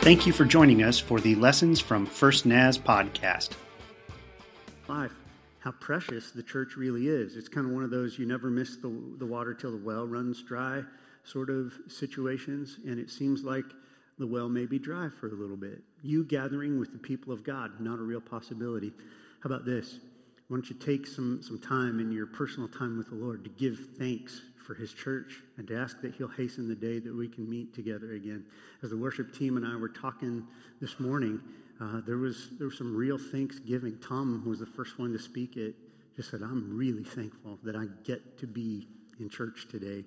Thank you for joining us for the Lessons from First Naz podcast. Life, how precious the church really is. It's kind of one of those you never miss the, the water till the well runs dry sort of situations, and it seems like the well may be dry for a little bit. You gathering with the people of God, not a real possibility. How about this? Why don't you take some, some time in your personal time with the Lord to give thanks for his church and to ask that he'll hasten the day that we can meet together again. As the worship team and I were talking this morning, uh, there was there was some real thanksgiving. Tom was the first one to speak it. Just said, "I'm really thankful that I get to be in church today,"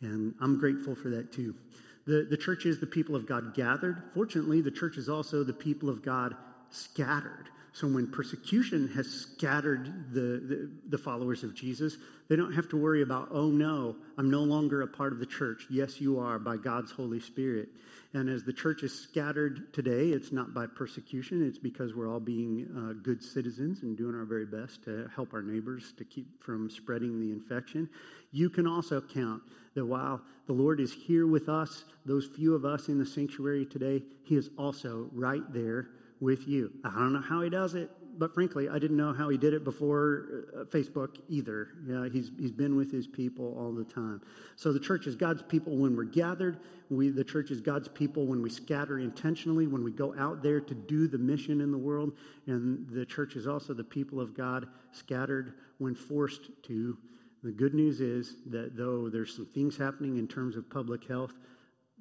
and I'm grateful for that too. The the church is the people of God gathered. Fortunately, the church is also the people of God scattered. So when persecution has scattered the, the, the, followers of Jesus, they don't have to worry about, oh no, I'm no longer a part of the church. Yes, you are by God's Holy Spirit. And as the church is scattered today, it's not by persecution, it's because we're all being uh, good citizens and doing our very best to help our neighbors to keep from spreading the infection. You can also count that while the Lord is here with us, those few of us in the sanctuary today, He is also right there with you. I don't know how he does it, but frankly, I didn't know how he did it before uh, Facebook either. Yeah, he's, he's been with his people all the time. So the church is God's people when we're gathered. We, the church is God's people when we scatter intentionally, when we go out there to do the mission in the world. And the church is also the people of God scattered when forced to. The good news is that though there's some things happening in terms of public health,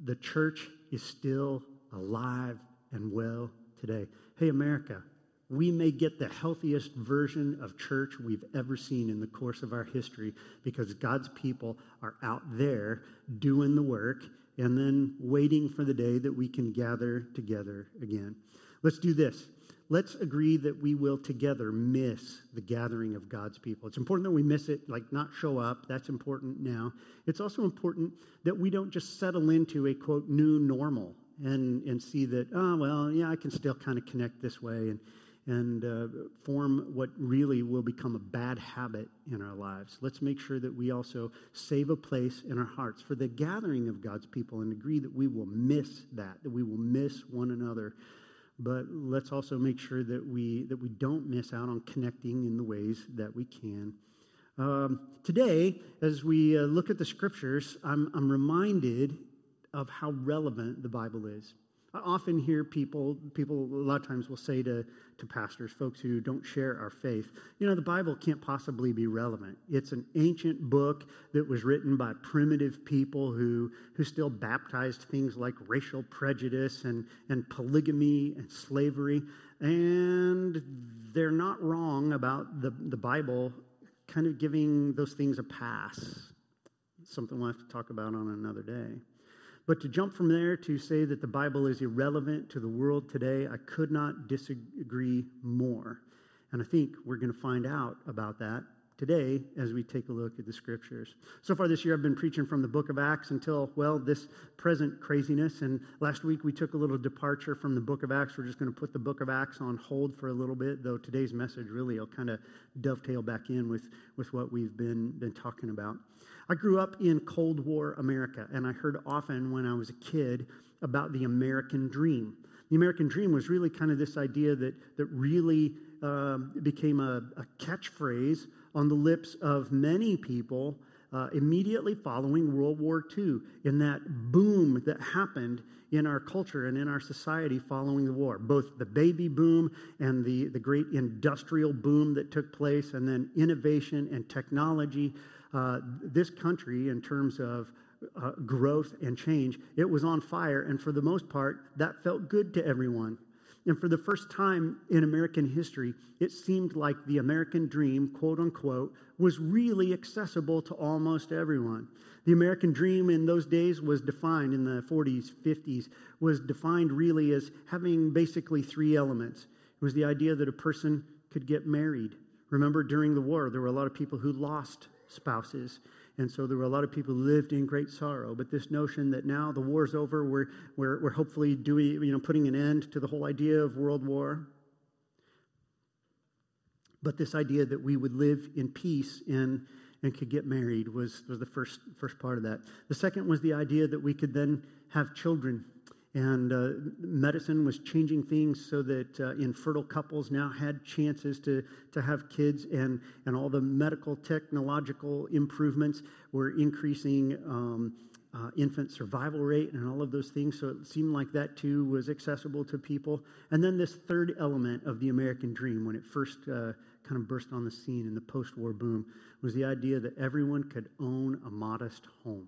the church is still alive and well today. Hey, America, we may get the healthiest version of church we've ever seen in the course of our history because God's people are out there doing the work and then waiting for the day that we can gather together again. Let's do this. Let's agree that we will together miss the gathering of God's people. It's important that we miss it, like not show up. That's important now. It's also important that we don't just settle into a quote, new normal and, and see that, oh, well, yeah, I can still kind of connect this way and, and uh, form what really will become a bad habit in our lives. Let's make sure that we also save a place in our hearts for the gathering of God's people and agree that we will miss that, that we will miss one another. But let's also make sure that we, that we don't miss out on connecting in the ways that we can. Um, today, as we uh, look at the scriptures, I'm, I'm reminded of how relevant the Bible is. I often hear people, people a lot of times will say to, to pastors, folks who don't share our faith, you know, the Bible can't possibly be relevant. It's an ancient book that was written by primitive people who, who still baptized things like racial prejudice and, and polygamy and slavery. And they're not wrong about the, the Bible kind of giving those things a pass. Something we'll have to talk about on another day. But to jump from there to say that the Bible is irrelevant to the world today, I could not disagree more. And I think we're going to find out about that today as we take a look at the scriptures. So far this year, I've been preaching from the book of Acts until, well, this present craziness. And last week, we took a little departure from the book of Acts. We're just going to put the book of Acts on hold for a little bit, though today's message really will kind of dovetail back in with, with what we've been, been talking about. I grew up in Cold War America, and I heard often when I was a kid about the American dream. The American dream was really kind of this idea that, that really um, became a, a, catchphrase on the lips of many people uh, immediately following World War II, in that boom that happened in our culture and in our society following the war. Both the baby boom and the, the great industrial boom that took place, and then innovation and technology uh, this country, in terms of uh, growth and change, it was on fire. And for the most part, that felt good to everyone. And for the first time in American history, it seemed like the American dream, quote unquote, was really accessible to almost everyone. The American dream in those days was defined in the 40s, 50s, was defined really as having basically three elements. It was the idea that a person could get married. Remember, during the war, there were a lot of people who lost spouses. And so there were a lot of people who lived in great sorrow. But this notion that now the war's over, we're, we're, we're hopefully doing, you know, putting an end to the whole idea of world war. But this idea that we would live in peace and, and could get married was, was the first, first part of that. The second was the idea that we could then have children and uh, medicine was changing things so that uh, infertile couples now had chances to, to have kids, and, and all the medical technological improvements were increasing um, uh, infant survival rate and all of those things. So it seemed like that too was accessible to people. And then this third element of the American dream, when it first uh, kind of burst on the scene in the post war boom, was the idea that everyone could own a modest home.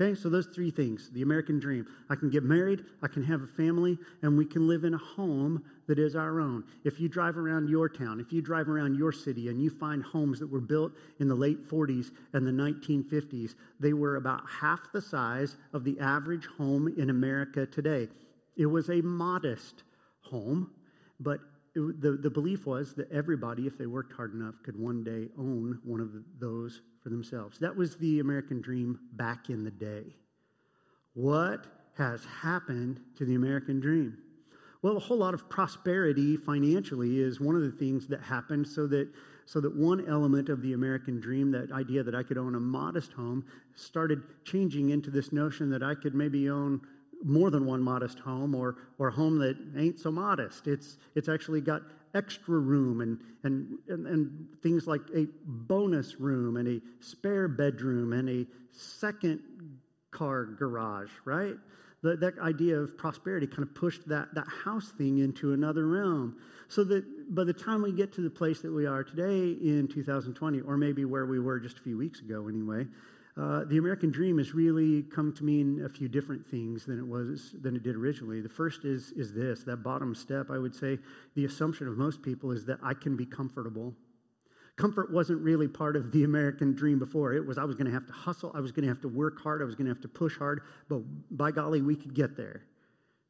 Okay, so those three things the American dream. I can get married, I can have a family, and we can live in a home that is our own. If you drive around your town, if you drive around your city and you find homes that were built in the late 40s and the 1950s, they were about half the size of the average home in America today. It was a modest home, but it, the, the belief was that everybody, if they worked hard enough, could one day own one of those for themselves. That was the American dream back in the day. What has happened to the American dream? Well, a whole lot of prosperity financially is one of the things that happened so that so that one element of the American dream, that idea that I could own a modest home, started changing into this notion that I could maybe own more than one modest home or, or a home that ain't so modest. It's, it's actually got extra room and, and, and, and things like a bonus room and a spare bedroom and a second car garage, right? The, that idea of prosperity kind of pushed that, that house thing into another realm. So that by the time we get to the place that we are today in 2020, or maybe where we were just a few weeks ago anyway, uh, the American dream has really come to mean a few different things than it was than it did originally. The first is is this that bottom step. I would say the assumption of most people is that I can be comfortable. Comfort wasn't really part of the American dream before. It was I was going to have to hustle. I was going to have to work hard. I was going to have to push hard. But by golly, we could get there.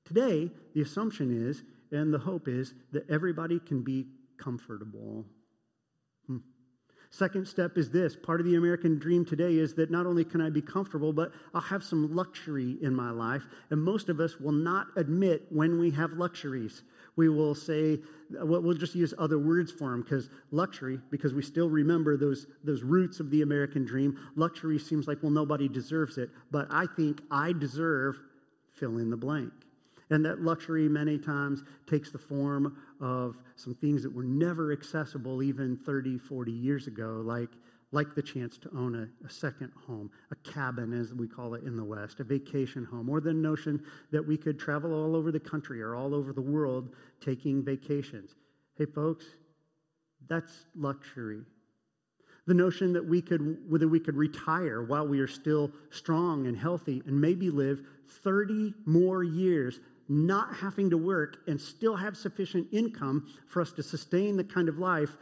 Today, the assumption is, and the hope is, that everybody can be comfortable. Second step is this part of the American dream today is that not only can I be comfortable, but I'll have some luxury in my life. And most of us will not admit when we have luxuries. We will say, well, just use other words for them because luxury, because we still remember those, those roots of the American dream, luxury seems like, well, nobody deserves it. But I think I deserve fill in the blank. And that luxury many times takes the form of some things that were never accessible even 30, 40 years ago, like, like the chance to own a, a, second home, a cabin, as we call it in the West, a vacation home, or the notion that we could travel all over the country or all over the world taking vacations. Hey, folks, that's luxury. The notion that we could, whether we could retire while we are still strong and healthy and maybe live 30 more years not having to work and still have sufficient income for us to sustain the kind of life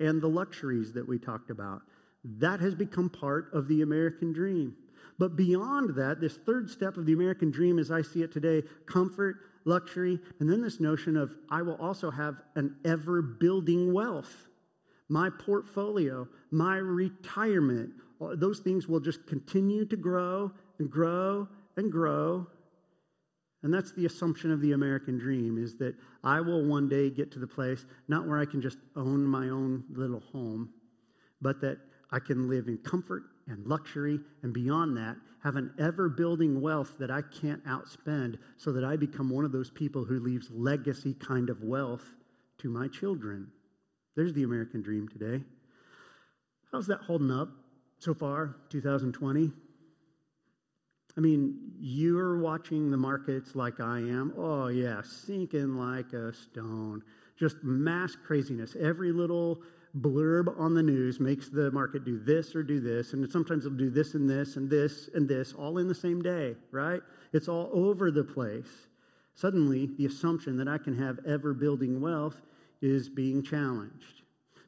and the luxuries that we talked about. That has become part of the American dream. But beyond that, this third step of the American dream, as I see it today, comfort, luxury, and then this notion of I will also have an ever building wealth. My portfolio, my retirement, those things will just continue to grow and grow and grow and that's the assumption of the American dream is that I will one day get to the place not where I can just own my own little home, but that I can live in comfort and luxury and beyond that have an ever building wealth that I can't outspend so that I become one of those people who leaves legacy kind of wealth to my children. There's the American dream today. How's that holding up so far, 2020? I mean, you're watching the markets like I am. Oh, yeah, sinking like a stone. Just mass craziness. Every little blurb on the news makes the market do this or do this. And sometimes it'll do this and this and this and this all in the same day, right? It's all over the place. Suddenly, the assumption that I can have ever building wealth is being challenged.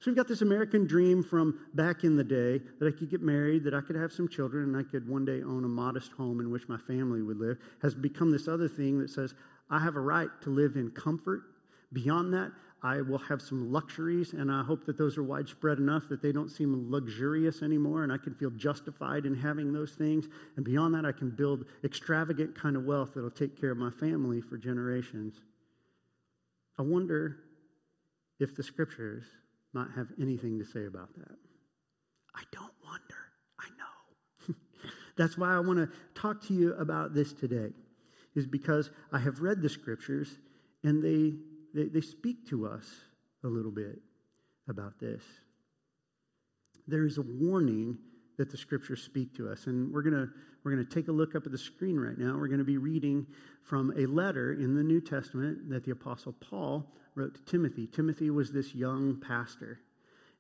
So we've got this American dream from back in the day that I could get married, that I could have some children, and I could one day own a modest home in which my family would live, has become this other thing that says, I have a right to live in comfort. Beyond that, I will have some luxuries, and I hope that those are widespread enough that they don't seem luxurious anymore, and I can feel justified in having those things. And beyond that, I can build extravagant kind of wealth that'll take care of my family for generations. I wonder if the scriptures not have anything to say about that. I don't wonder. I know. That's why I want to talk to you about this today. is because I have read the scriptures and they, they, they speak to us a little bit about this. There is a warning that the scriptures speak to us. And we're going to we're going to take a look up at the screen right now. We're going to be reading from a letter in the New Testament that the apostle Paul wrote to Timothy. Timothy was this young pastor.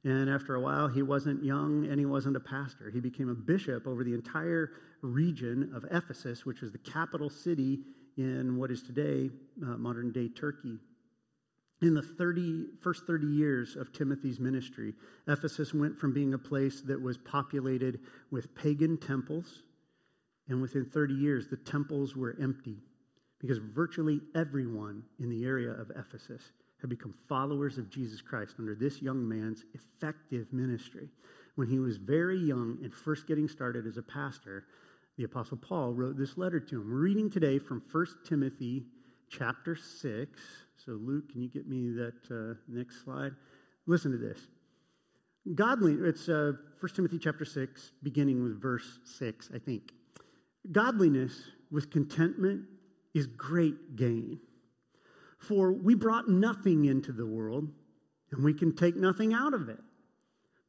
And after a while, he wasn't young and he wasn't a pastor. He became a bishop over the entire region of Ephesus, which was the capital city in what is today uh, modern day Turkey. In the 30, first 30 years of Timothy's ministry, Ephesus went from being a place that was populated with pagan temples, and within 30 years, the temples were empty because virtually everyone in the area of Ephesus had become followers of Jesus Christ under this young man's effective ministry. When he was very young and first getting started as a pastor, the Apostle Paul wrote this letter to him. We're reading today from 1 Timothy chapter 6. So, Luke, can you get me that uh, next slide? Listen to this. Godly, it's uh, 1 Timothy chapter 6, beginning with verse 6, I think. Godliness with contentment is great gain. For we brought nothing into the world, and we can take nothing out of it.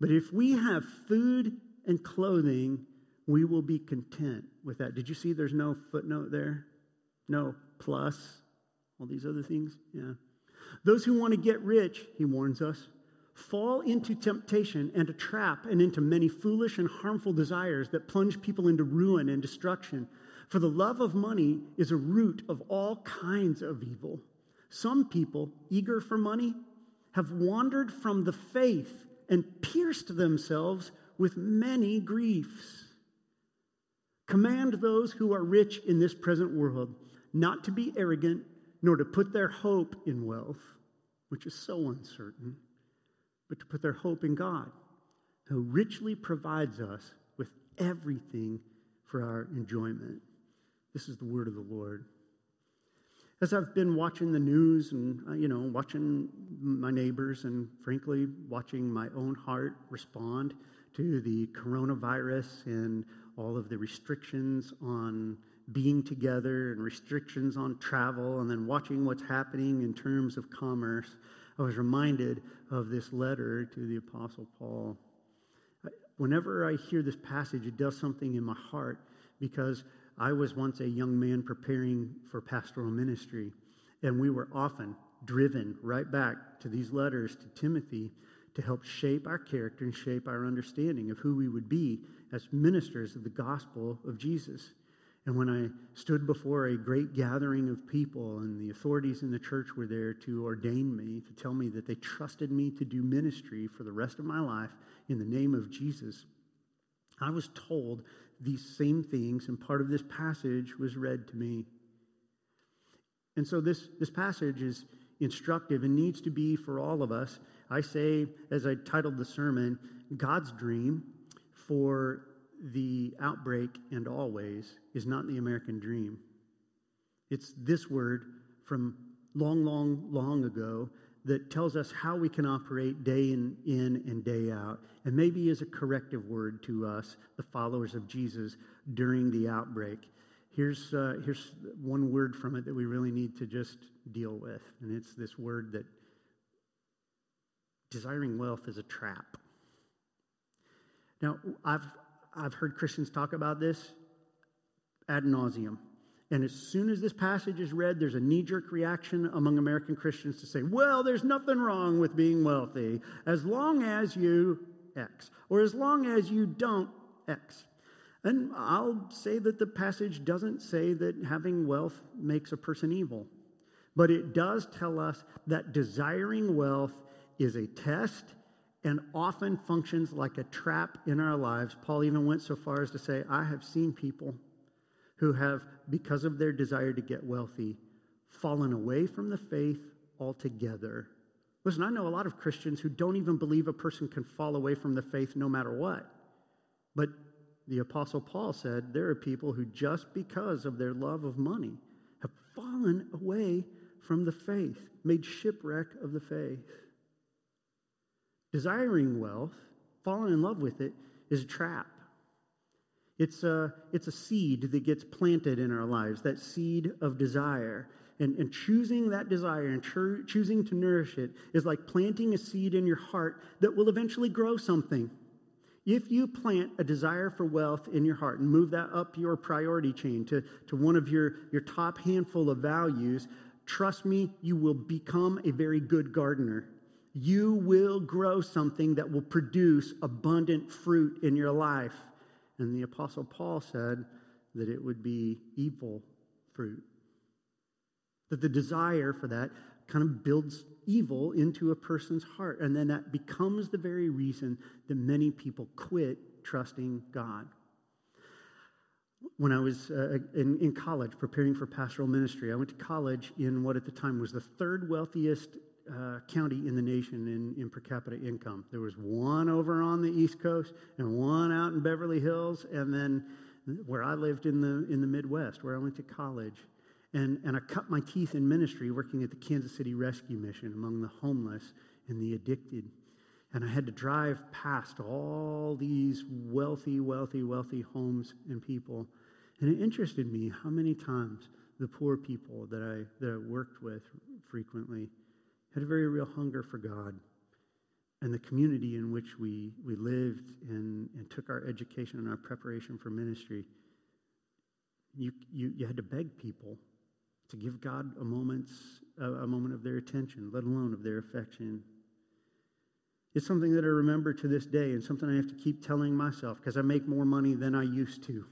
But if we have food and clothing, we will be content with that. Did you see there's no footnote there? No plus, all these other things? Yeah. Those who want to get rich, he warns us, fall into temptation and a trap and into many foolish and harmful desires that plunge people into ruin and destruction. For the love of money is a root of all kinds of evil. Some people, eager for money, have wandered from the faith and pierced themselves with many griefs. Command those who are rich in this present world not to be arrogant, nor to put their hope in wealth, which is so uncertain but to put their hope in God, who richly provides us with everything for our enjoyment. This is the word of the Lord. As I've been watching the news and, uh, you know, watching my neighbors and, frankly, watching my own heart respond to the coronavirus and all of the restrictions on being together and restrictions on travel, and then watching what's happening in terms of commerce, I was reminded of this letter to the Apostle Paul. Whenever I hear this passage, it does something in my heart because I was once a young man preparing for pastoral ministry, and we were often driven right back to these letters to Timothy to help shape our character and shape our understanding of who we would be as ministers of the gospel of Jesus. And when I stood before a great gathering of people, and the authorities in the church were there to ordain me, to tell me that they trusted me to do ministry for the rest of my life in the name of Jesus, I was told these same things, and part of this passage was read to me. And so this, this passage is instructive and needs to be for all of us. I say, as I titled the sermon, God's dream for the outbreak and always is not the American dream. It's this word from long, long, long ago that tells us how we can operate day in, in and day out, and maybe is a corrective word to us, the followers of Jesus, during the outbreak. Here's, uh, here's one word from it that we really need to just deal with, and it's this word that desiring wealth is a trap. Now, I've, I've heard Christians talk about this ad nauseum. And as soon as this passage is read, there's a knee jerk reaction among American Christians to say, well, there's nothing wrong with being wealthy as long as you X, or as long as you don't X. And I'll say that the passage doesn't say that having wealth makes a person evil, but it does tell us that desiring wealth is a test and often functions like a trap in our lives. Paul even went so far as to say, I have seen people who have, because of their desire to get wealthy, fallen away from the faith altogether. Listen, I know a lot of Christians who don't even believe a person can fall away from the faith no matter what. But the Apostle Paul said there are people who, just because of their love of money, have fallen away from the faith, made shipwreck of the faith. Desiring wealth, falling in love with it, is a trap. It's a, it's a seed that gets planted in our lives, that seed of desire. And, and choosing that desire and cho- choosing to nourish it is like planting a seed in your heart that will eventually grow something. If you plant a desire for wealth in your heart and move that up your priority chain to, to one of your, your top handful of values, trust me, you will become a very good gardener. You will grow something that will produce abundant fruit in your life. And the Apostle Paul said that it would be evil fruit. That the desire for that kind of builds evil into a person's heart. And then that becomes the very reason that many people quit trusting God. When I was uh, in, in college preparing for pastoral ministry, I went to college in what at the time was the third wealthiest uh, county in the nation in, in per capita income. There was one over on the East Coast and one out in Beverly Hills, and then where I lived in the, in the Midwest, where I went to college. And, and I cut my teeth in ministry working at the Kansas City Rescue Mission among the homeless and the addicted. And I had to drive past all these wealthy, wealthy, wealthy homes and people. And it interested me how many times the poor people that I, that I worked with frequently had a very real hunger for God and the community in which we, we lived and, and took our education and our preparation for ministry. You, you, you had to beg people to give God a moment's a, a moment of their attention, let alone of their affection. It's something that I remember to this day and something I have to keep telling myself because I make more money than I used to.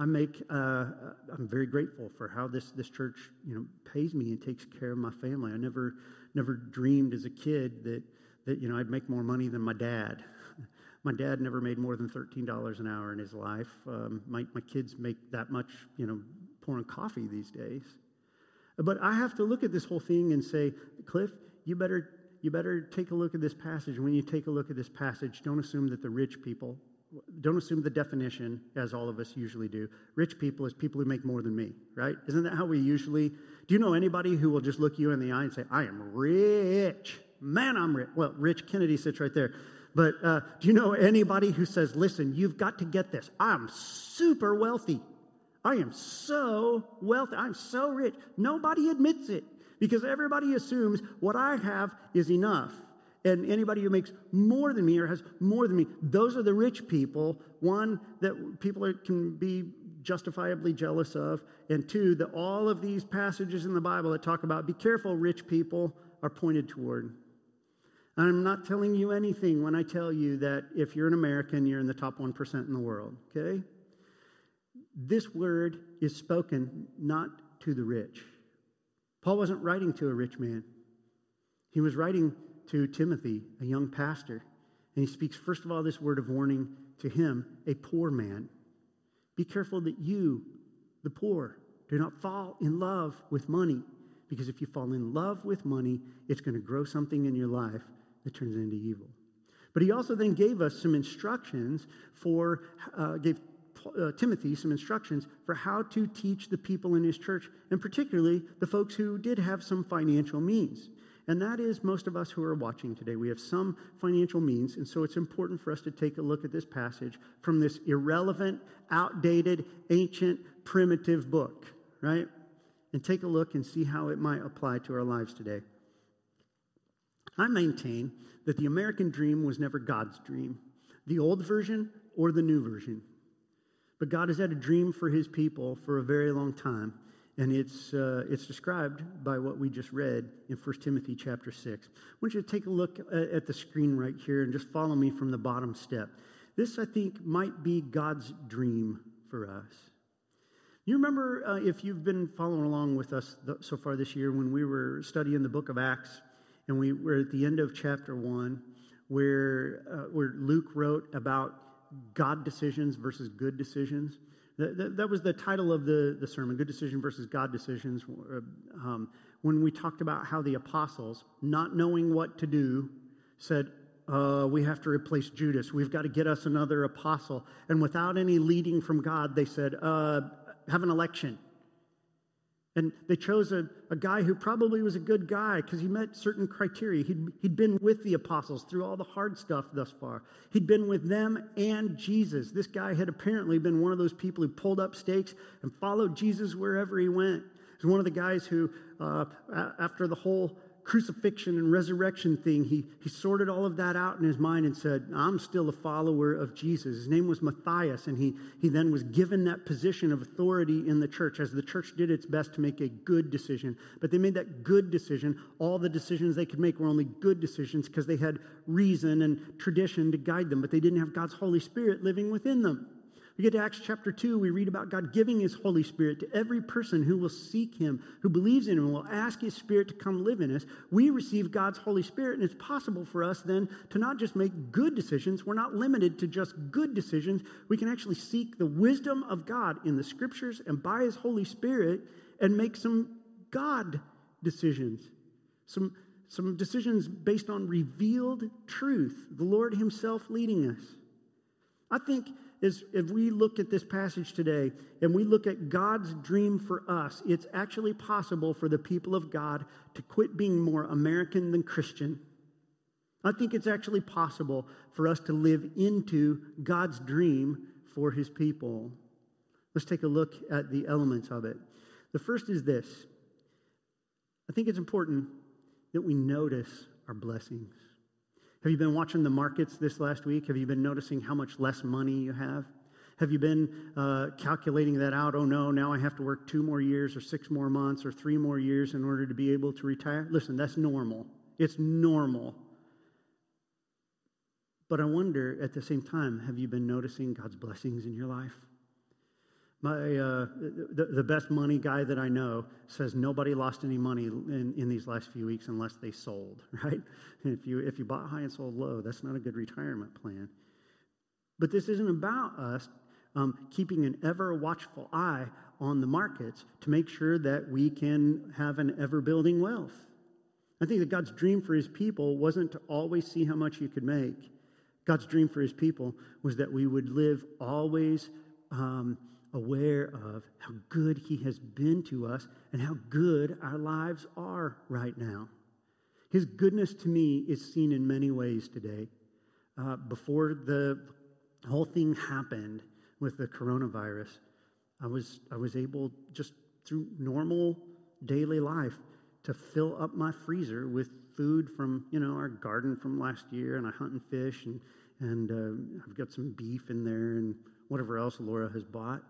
I make, uh, I'm very grateful for how this, this church, you know, pays me and takes care of my family. I never, never dreamed as a kid that, that, you know, I'd make more money than my dad. My dad never made more than $13 an hour in his life. Um, my, my kids make that much, you know, pouring coffee these days. But I have to look at this whole thing and say, Cliff, you better, you better take a look at this passage. When you take a look at this passage, don't assume that the rich people, don't assume the definition, as all of us usually do. Rich people is people who make more than me, right? Isn't that how we usually? Do you know anybody who will just look you in the eye and say, I am rich? Man, I'm rich. Well, Rich Kennedy sits right there. But uh, do you know anybody who says, listen, you've got to get this? I'm super wealthy. I am so wealthy. I'm so rich. Nobody admits it because everybody assumes what I have is enough. And anybody who makes more than me or has more than me, those are the rich people. One, that people are, can be justifiably jealous of. And two, that all of these passages in the Bible that talk about be careful, rich people, are pointed toward. And I'm not telling you anything when I tell you that if you're an American, you're in the top 1% in the world, okay? this word is spoken not to the rich. Paul wasn't writing to a rich man, he was writing to Timothy, a young pastor. And he speaks, first of all, this word of warning to him, a poor man. Be careful that you, the poor, do not fall in love with money. Because if you fall in love with money, it's going to grow something in your life that turns into evil. But he also then gave us some instructions for, uh, gave uh, Timothy some instructions for how to teach the people in his church, and particularly the folks who did have some financial means. And that is most of us who are watching today. We have some financial means, and so it's important for us to take a look at this passage from this irrelevant, outdated, ancient, primitive book, right? And take a look and see how it might apply to our lives today. I maintain that the American dream was never God's dream, the old version or the new version. But God has had a dream for his people for a very long time. And it's, uh, it's described by what we just read in 1 Timothy chapter 6. I want you to take a look at the screen right here and just follow me from the bottom step. This, I think, might be God's dream for us. You remember, uh, if you've been following along with us so far this year, when we were studying the book of Acts, and we were at the end of chapter 1, where, uh, where Luke wrote about God decisions versus good decisions. That, that, was the title of the, the sermon Good Decision versus God Decisions. Uh, um, when we talked about how the apostles, not knowing what to do, said, uh, We have to replace Judas. We've got to get us another apostle. And without any leading from God, they said, uh, Have an election. And they chose a, a guy who probably was a good guy because he met certain criteria. He'd, he'd been with the apostles through all the hard stuff thus far. He'd been with them and Jesus. This guy had apparently been one of those people who pulled up stakes and followed Jesus wherever he went. He's one of the guys who, uh, after the whole crucifixion and resurrection thing, he, he sorted all of that out in his mind and said, I'm still a follower of Jesus. His name was Matthias, and he, he then was given that position of authority in the church as the church did its best to make a good decision. But they made that good decision. All the decisions they could make were only good decisions because they had reason and tradition to guide them, but they didn't have God's Holy Spirit living within them. We get to Acts chapter 2, we read about God giving His Holy Spirit to every person who will seek Him, who believes in Him, and will ask His Spirit to come live in us. We receive God's Holy Spirit, and it's possible for us then to not just make good decisions. We're not limited to just good decisions. We can actually seek the wisdom of God in the Scriptures and by His Holy Spirit and make some God decisions, some, some decisions based on revealed truth, the Lord Himself leading us. I think is if we look at this passage today and we look at God's dream for us, it's actually possible for the people of God to quit being more American than Christian. I think it's actually possible for us to live into God's dream for his people. Let's take a look at the elements of it. The first is this I think it's important that we notice our blessings. Have you been watching the markets this last week? Have you been noticing how much less money you have? Have you been uh, calculating that out? Oh no, now I have to work two more years or six more months or three more years in order to be able to retire? Listen, that's normal. It's normal. But I wonder at the same time, have you been noticing God's blessings in your life? My, uh, the, the best money guy that I know says nobody lost any money in, in these last few weeks unless they sold, right? And if you, if you bought high and sold low, that's not a good retirement plan. But this isn't about us um, keeping an ever watchful eye on the markets to make sure that we can have an ever building wealth. I think that God's dream for his people wasn't to always see how much you could make. God's dream for his people was that we would live always um, aware of how good He has been to us and how good our lives are right now. His goodness to me is seen in many ways today. Uh, before the whole thing happened with the coronavirus, I was, I was able, just through normal daily life, to fill up my freezer with food from, you know, our garden from last year, and I hunt and fish, and, and uh, I've got some beef in there and whatever else Laura has bought.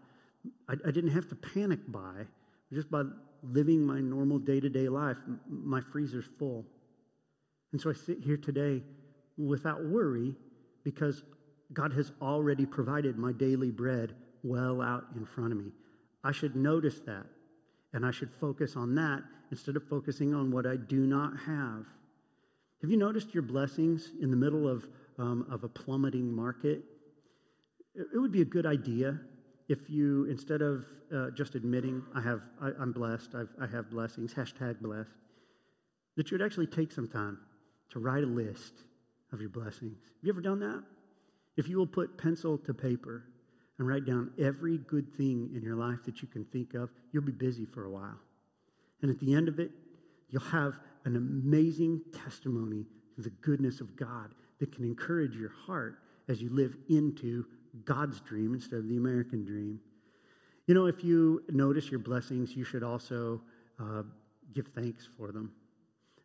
I, I didn't have to panic by, just by living my normal day to day life, my freezer's full. And so I sit here today without worry because God has already provided my daily bread well out in front of me. I should notice that and I should focus on that instead of focusing on what I do not have. Have you noticed your blessings in the middle of, um, of a plummeting market? It would be a good idea if you, instead of uh, just admitting, I have, I, am blessed, I've, I have blessings, hashtag blessed, that you would actually take some time to write a list of your blessings. Have you ever done that? If you will put pencil to paper and write down every good thing in your life that you can think of, you'll be busy for a while. And at the end of it, you'll have an amazing testimony to the goodness of God that can encourage your heart as you live into God's dream instead of the American dream. You know, if you notice your blessings, you should also uh, give thanks for them.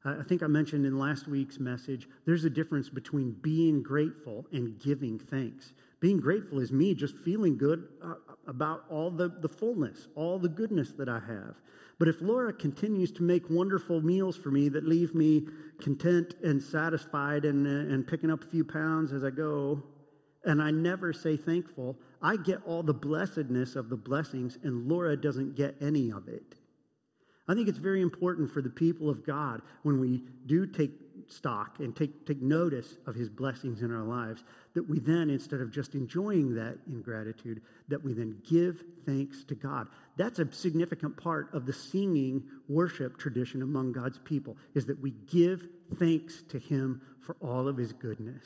I think I mentioned in last week's message, there's a difference between being grateful and giving thanks. Being grateful is me just feeling good uh, about all the, the fullness, all the goodness that I have. But if Laura continues to make wonderful meals for me that leave me content and satisfied and, uh, and picking up a few pounds as I go, and I never say thankful, I get all the blessedness of the blessings, and Laura doesn't get any of it. I think it's very important for the people of God when we do take stock and take, take notice of his blessings in our lives that we then, instead of just enjoying that in gratitude, that we then give thanks to God. That's a significant part of the singing worship tradition among God's people, is that we give thanks to him for all of his goodness.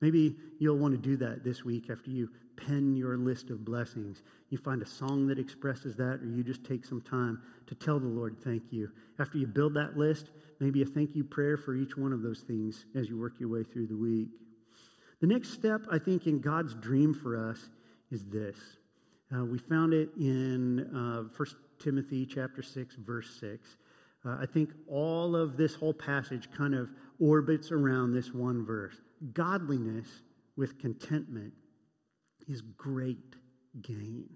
Maybe you'll want to do that this week after you pen your list of blessings. You find a song that expresses that, or you just take some time to tell the Lord thank you. After you build that list, maybe a thank you prayer for each one of those things as you work your way through the week. The next step, I think, in God's dream for us is this. Uh, we found it in uh, 1 Timothy chapter 6, verse 6. Uh, I think all of this whole passage kind of orbits around this one verse. Godliness with contentment is great gain.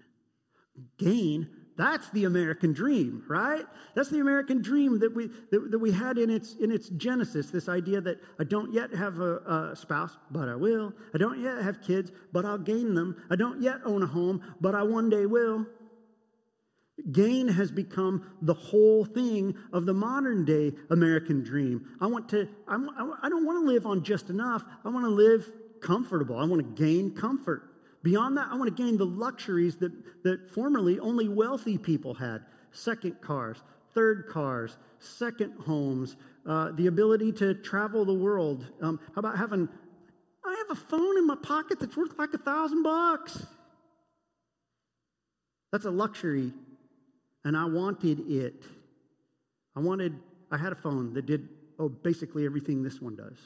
Gain, that's the American dream, right? That's the American dream that we, that, that we had in its, in its genesis this idea that I don't yet have a, a spouse, but I will. I don't yet have kids, but I'll gain them. I don't yet own a home, but I one day will. Gain has become the whole thing of the modern day American dream. I want to, I'm, I don't want to live on just enough. I want to live comfortable. I want to gain comfort. Beyond that, I want to gain the luxuries that, that formerly only wealthy people had second cars, third cars, second homes, uh, the ability to travel the world. Um, how about having, I have a phone in my pocket that's worth like a thousand bucks. That's a luxury, and I wanted it. I wanted, I had a phone that did, oh, basically everything this one does.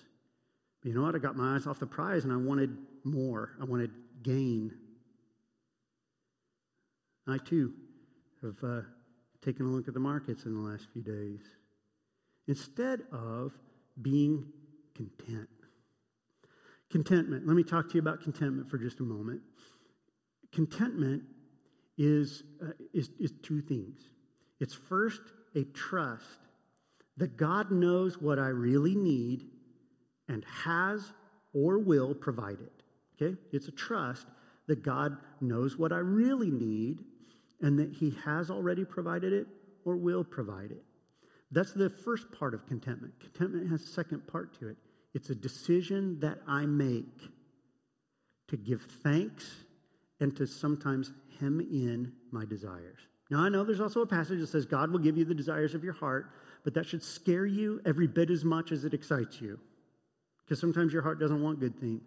But you know what? I got my eyes off the prize and I wanted more. I wanted gain. I too have uh, taken a look at the markets in the last few days. Instead of being content. Contentment. Let me talk to you about contentment for just a moment. Contentment is, uh, is, is two things. It's first a trust that God knows what I really need and has or will provide it. Okay? It's a trust that God knows what I really need and that He has already provided it or will provide it. That's the first part of contentment. Contentment has a second part to it. It's a decision that I make to give thanks and to sometimes hem in my desires. Now, I know there's also a passage that says God will give you the desires of your heart, but that should scare you every bit as much as it excites you. Because sometimes your heart doesn't want good things.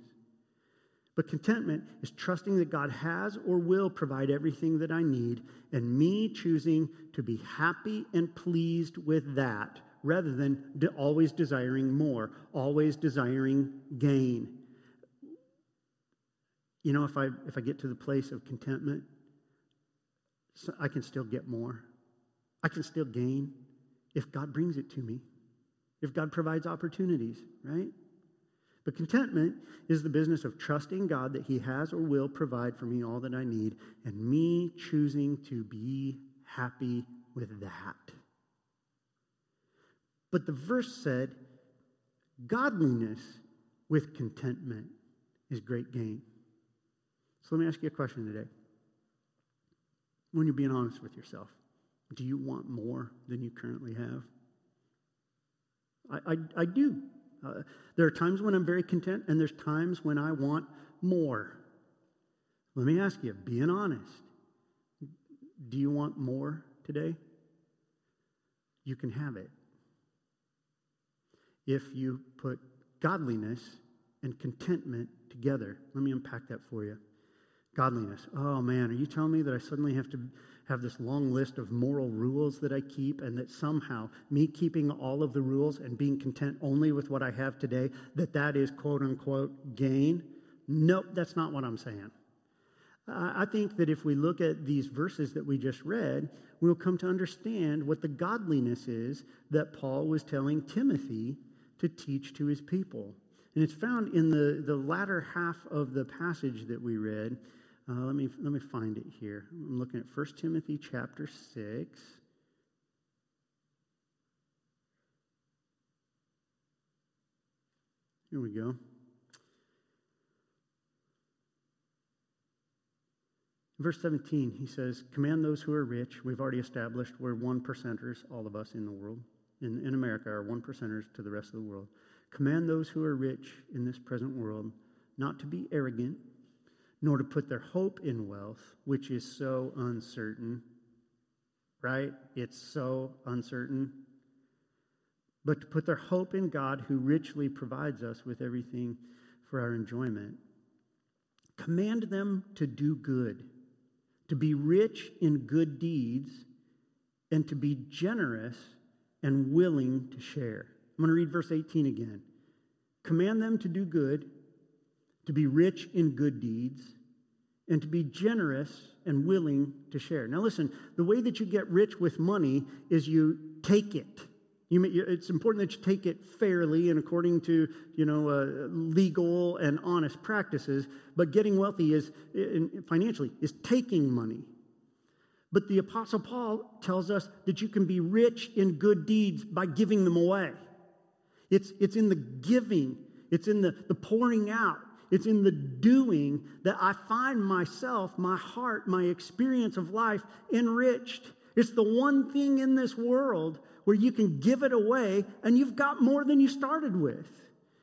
But contentment is trusting that God has or will provide everything that I need, and me choosing to be happy and pleased with that rather than always desiring more, always desiring gain. You know, if I, if I get to the place of contentment, so I can still get more. I can still gain if God brings it to me, if God provides opportunities, right? But contentment is the business of trusting God that He has or will provide for me all that I need, and me choosing to be happy with that. But the verse said, Godliness with contentment is great gain. So let me ask you a question today. When you're being honest with yourself, do you want more than you currently have? I, I, I do. Uh, there are times when I'm very content, and there's times when I want more. Let me ask you, being honest, do you want more today? You can have it. If you put godliness and contentment together, let me unpack that for you. Godliness. Oh man, are you telling me that I suddenly have to have this long list of moral rules that I keep, and that somehow me keeping all of the rules and being content only with what I have today, that that is quote unquote gain. Nope, that's not what I'm saying. I think that if we look at these verses that we just read, we'll come to understand what the godliness is that Paul was telling Timothy to teach to his people. And it's found in the, the latter half of the passage that we read. Uh, let, me, let me find it here. I'm looking at 1 Timothy chapter 6. Here we go. Verse 17, he says, Command those who are rich. We've already established we're one percenters, all of us in the world, in, in America, are one percenters to the rest of the world. Command those who are rich in this present world not to be arrogant nor to put their hope in wealth, which is so uncertain. Right? It's so uncertain. But to put their hope in God, who richly provides us with everything for our enjoyment. Command them to do good, to be rich in good deeds, and to be generous and willing to share. I'm going to read verse 18 again. Command them to do good, to be rich in good deeds, and to be generous and willing to share. Now, listen, the way that you get rich with money is you take it. You it's important that you take it fairly and according to you know uh, legal and honest practices. But getting wealthy is financially is taking money. But the Apostle Paul tells us that you can be rich in good deeds by giving them away. It's, it's in the giving, it's in the, the pouring out, it's in the doing that I find myself, my heart, my experience of life enriched. It's the one thing in this world where you can give it away and you've got more than you started with.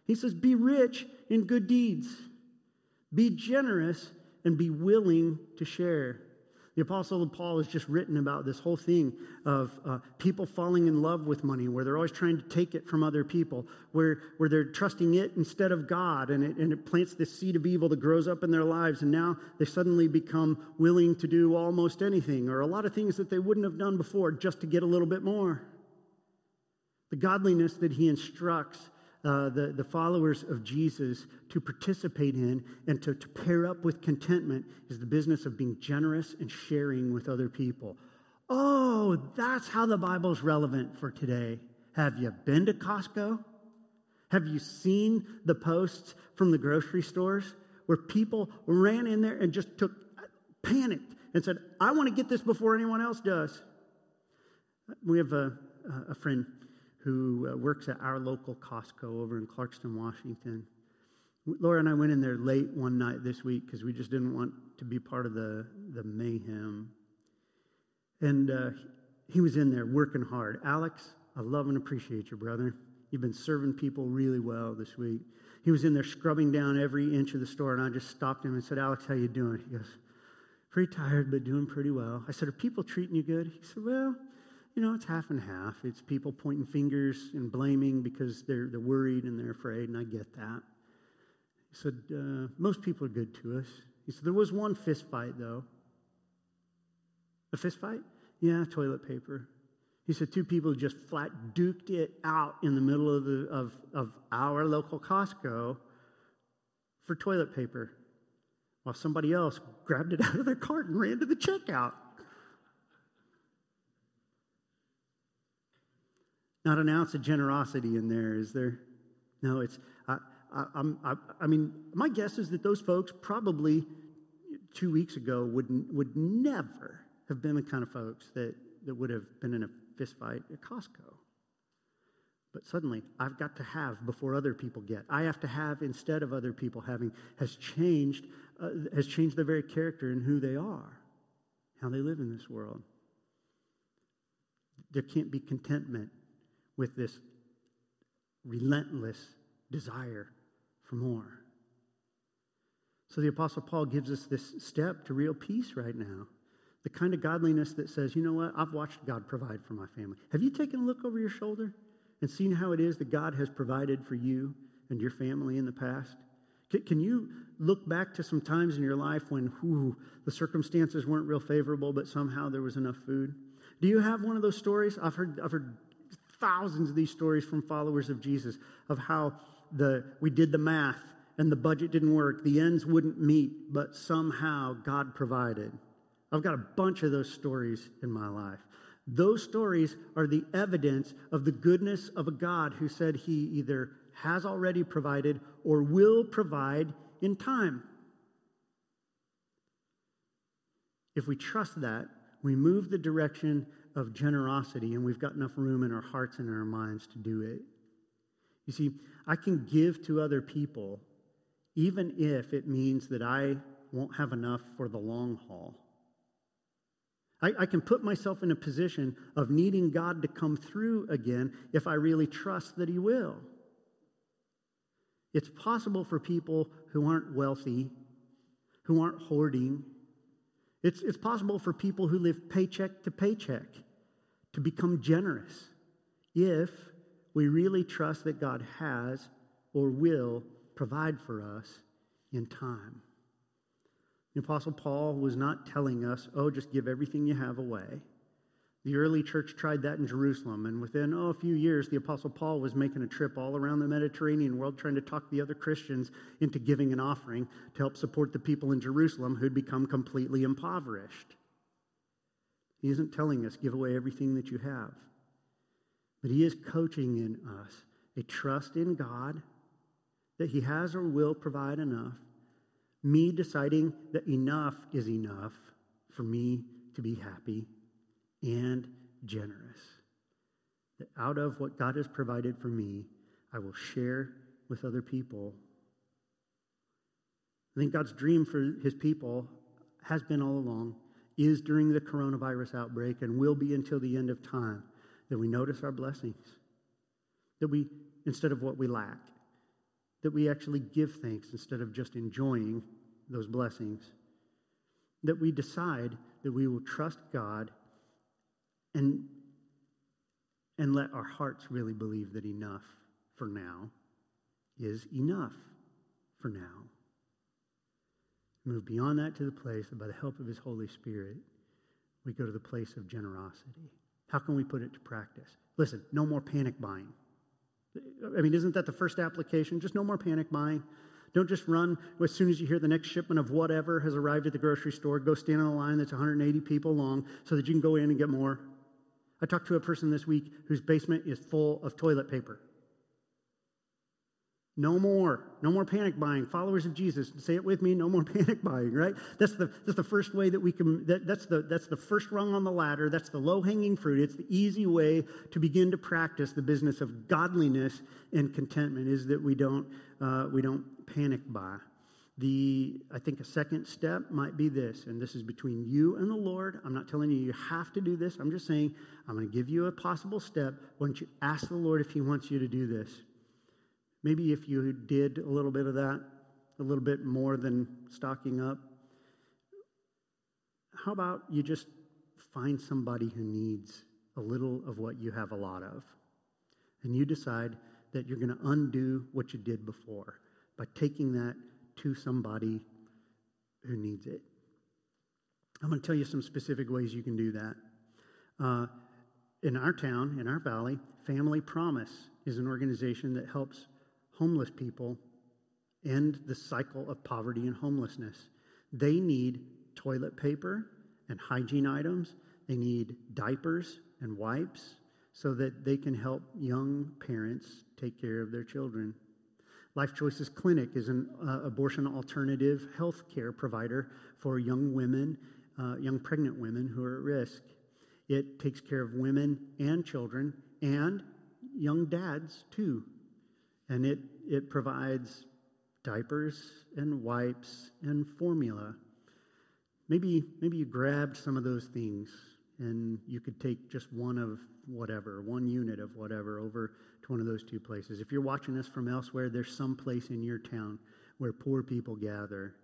He says, Be rich in good deeds, be generous, and be willing to share. The Apostle Paul has just written about this whole thing of uh, people falling in love with money, where they're always trying to take it from other people, where, where they're trusting it instead of God, and it, and it plants this seed of evil that grows up in their lives, and now they suddenly become willing to do almost anything, or a lot of things that they wouldn't have done before just to get a little bit more. The godliness that he instructs uh, the, the followers of Jesus to participate in and to, to pair up with contentment is the business of being generous and sharing with other people. Oh, that's how the Bible's relevant for today. Have you been to Costco? Have you seen the posts from the grocery stores where people ran in there and just took panicked and said, I want to get this before anyone else does? We have a, a friend who uh, works at our local Costco over in Clarkston, Washington. Laura and I went in there late one night this week because we just didn't want to be part of the, the mayhem. And uh, he was in there working hard. Alex, I love and appreciate you, brother. You've been serving people really well this week. He was in there scrubbing down every inch of the store, and I just stopped him and said, Alex, how you doing? He goes, pretty tired, but doing pretty well. I said, are people treating you good? He said, well, you know, it's half and half. It's people pointing fingers and blaming because they're, they're worried and they're afraid, and I get that. He said, uh, most people are good to us. He said, there was one fist fight, though. A fist fight? Yeah, toilet paper. He said, two people just flat duked it out in the middle of, the, of, of our local Costco for toilet paper while somebody else grabbed it out of their cart and ran to the checkout. Not an ounce of generosity in there, is there? No, it's, I, I, I, I mean, my guess is that those folks probably two weeks ago would, would never have been the kind of folks that, that would have been in a fistfight at Costco. But suddenly, I've got to have before other people get. I have to have instead of other people having has changed, uh, has changed their very character and who they are, how they live in this world. There can't be contentment with this relentless desire for more. So the Apostle Paul gives us this step to real peace right now. The kind of godliness that says, you know what, I've watched God provide for my family. Have you taken a look over your shoulder and seen how it is that God has provided for you and your family in the past? Can you look back to some times in your life when whew, the circumstances weren't real favorable, but somehow there was enough food? Do you have one of those stories? I've heard, I've heard thousands of these stories from followers of Jesus of how the, we did the math and the budget didn't work, the ends wouldn't meet, but somehow God provided. I've got a bunch of those stories in my life. Those stories are the evidence of the goodness of a God who said he either has already provided or will provide in time. If we trust that, we move the direction of generosity, and we've got enough room in our hearts and in our minds to do it. You see, I can give to other people even if it means that I won't have enough for the long haul. I, I, can put myself in a position of needing God to come through again if I really trust that He will. It's possible for people who aren't wealthy, who aren't hoarding, it's, it's possible for people who live paycheck to paycheck to become generous if we really trust that God has or will provide for us in time. The Apostle Paul was not telling us, oh, just give everything you have away. The early church tried that in Jerusalem, and within oh, a few years, the Apostle Paul was making a trip all around the Mediterranean world trying to talk the other Christians into giving an offering to help support the people in Jerusalem who'd become completely impoverished. He isn't telling us, give away everything that you have. But he is coaching in us a trust in God that he has or will provide enough, me deciding that enough is enough for me to be happy and generous. That out of what God has provided for me, I will share with other people. I think God's dream for his people has been all along, is during the coronavirus outbreak, and will be until the end of time, that we notice our blessings. That we, instead of what we lack, that we actually give thanks instead of just enjoying those blessings. That we decide that we will trust God and, and let our hearts really believe that enough for now is enough for now. Move beyond that to the place that by the help of His Holy Spirit, we go to the place of generosity. How can we put it to practice? Listen, no more panic buying. I mean, isn't that the first application? Just no more panic buying. Don't just run as soon as you hear the next shipment of whatever has arrived at the grocery store. Go stand in a line that's 180 people long so that you can go in and get more. I talked to a person this week whose basement is full of toilet paper. No more. No more panic buying. Followers of Jesus, say it with me, no more panic buying, right? That's the, that's the first way that we can, that, that's, the, that's the first rung on the ladder. That's the low hanging fruit. It's the easy way to begin to practice the business of godliness and contentment is that we don't, uh, we don't panic buy. The, I think a second step might be this, and this is between you and the Lord. I'm not telling you you have to do this. I'm just saying I'm going to give you a possible step. Why don't you ask the Lord if He wants you to do this? Maybe if you did a little bit of that, a little bit more than stocking up, how about you just find somebody who needs a little of what you have a lot of? And you decide that you're going to undo what you did before by taking that to somebody who needs it. I'm going to tell you some specific ways you can do that. Uh, in our town, in our valley, Family Promise is an organization that helps homeless people end the cycle of poverty and homelessness. They need toilet paper and hygiene items, they need diapers and wipes so that they can help young parents take care of their children. Life Choices Clinic is an uh, abortion alternative health care provider for young women, uh, young pregnant women who are at risk. It takes care of women and children and young dads too. And it, it provides diapers and wipes and formula. Maybe, maybe you grabbed some of those things and you could take just one of whatever, one unit of whatever over to one of those two places. If you're watching us from elsewhere, there's some place in your town where poor people gather.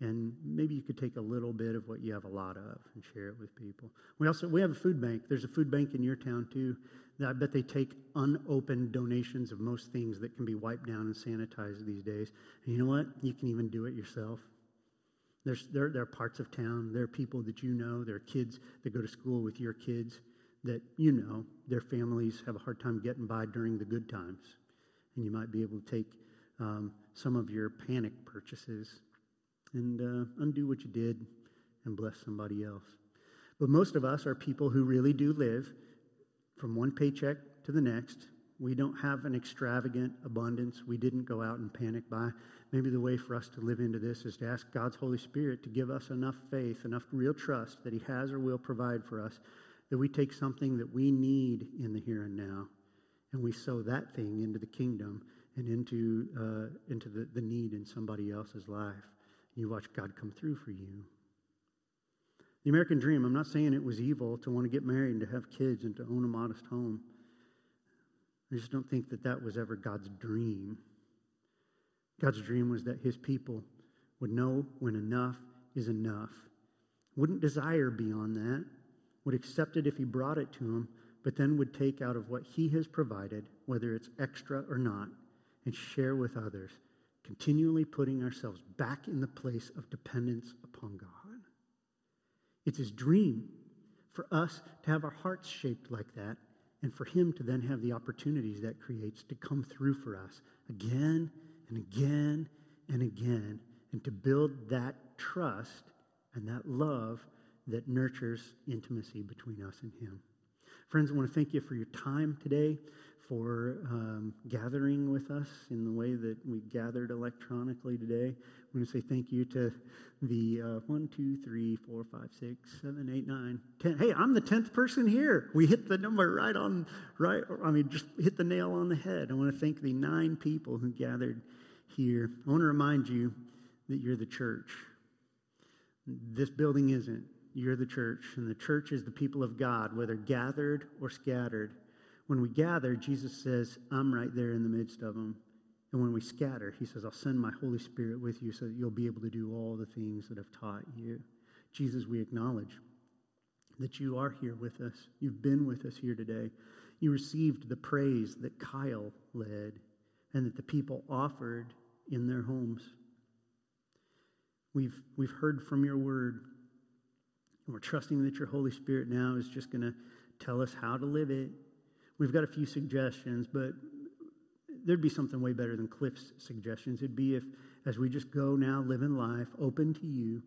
And maybe you could take a little bit of what you have a lot of and share it with people. We also we have a food bank. There's a food bank in your town too. I bet they take unopened donations of most things that can be wiped down and sanitized these days. And you know what? You can even do it yourself. There's, there, there are parts of town, there are people that you know, there are kids that go to school with your kids that you know their families have a hard time getting by during the good times. And you might be able to take um, some of your panic purchases and uh, undo what you did and bless somebody else. But most of us are people who really do live from one paycheck to the next. We don't have an extravagant abundance. We didn't go out and panic buy. Maybe the way for us to live into this is to ask God's Holy Spirit to give us enough faith, enough real trust that He has or will provide for us that we take something that we need in the here and now and we sow that thing into the kingdom and into, uh, into the, the need in somebody else's life. You watch God come through for you. The American dream, I'm not saying it was evil to want to get married and to have kids and to own a modest home. I just don't think that that was ever God's dream. God's dream was that his people would know when enough is enough, wouldn't desire beyond that, would accept it if he brought it to them, but then would take out of what he has provided, whether it's extra or not, and share with others continually putting ourselves back in the place of dependence upon God. It's his dream for us to have our hearts shaped like that and for him to then have the opportunities that creates to come through for us again and again and again and to build that trust and that love that nurtures intimacy between us and him. Friends, I want to thank you for your time today for um, gathering with us in the way that we gathered electronically today. I want to say thank you to the uh, one, two, three, four, five, six, seven, eight, nine, ten. Hey, I'm the tenth person here. We hit the number right on, right. I mean, just hit the nail on the head. I want to thank the nine people who gathered here. I want to remind you that you're the church. This building isn't. You're the church, and the church is the people of God, whether gathered or scattered. When we gather, Jesus says, I'm right there in the midst of them. And when we scatter, he says, I'll send my Holy Spirit with you so that you'll be able to do all the things that I've taught you. Jesus, we acknowledge that you are here with us. You've been with us here today. You received the praise that Kyle led and that the people offered in their homes. We've, we've heard from your word, and we're trusting that your Holy Spirit now is just going to tell us how to live it We've got a few suggestions, but there'd be something way better than Cliff's suggestions. It'd be if, as we just go now, live in life, open to you,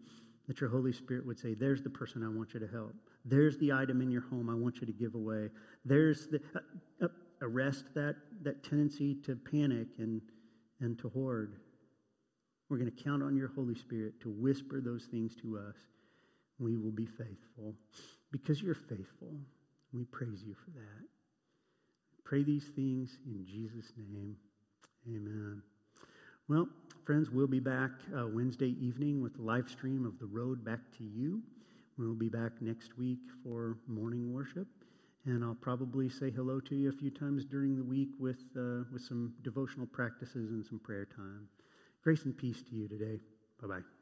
that your Holy Spirit would say, There's the person I want you to help. There's the item in your home I want you to give away. There's the uh, uh, arrest that, that tendency to panic and, and to hoard. We're going to count on your Holy Spirit to whisper those things to us. We will be faithful because you're faithful. We praise you for that. Pray these things in Jesus' name. Amen. Well, friends, we'll be back uh, Wednesday evening with the live stream of The Road Back to You. We'll be back next week for morning worship. And I'll probably say hello to you a few times during the week with, uh, with some devotional practices and some prayer time. Grace and peace to you today. Bye bye.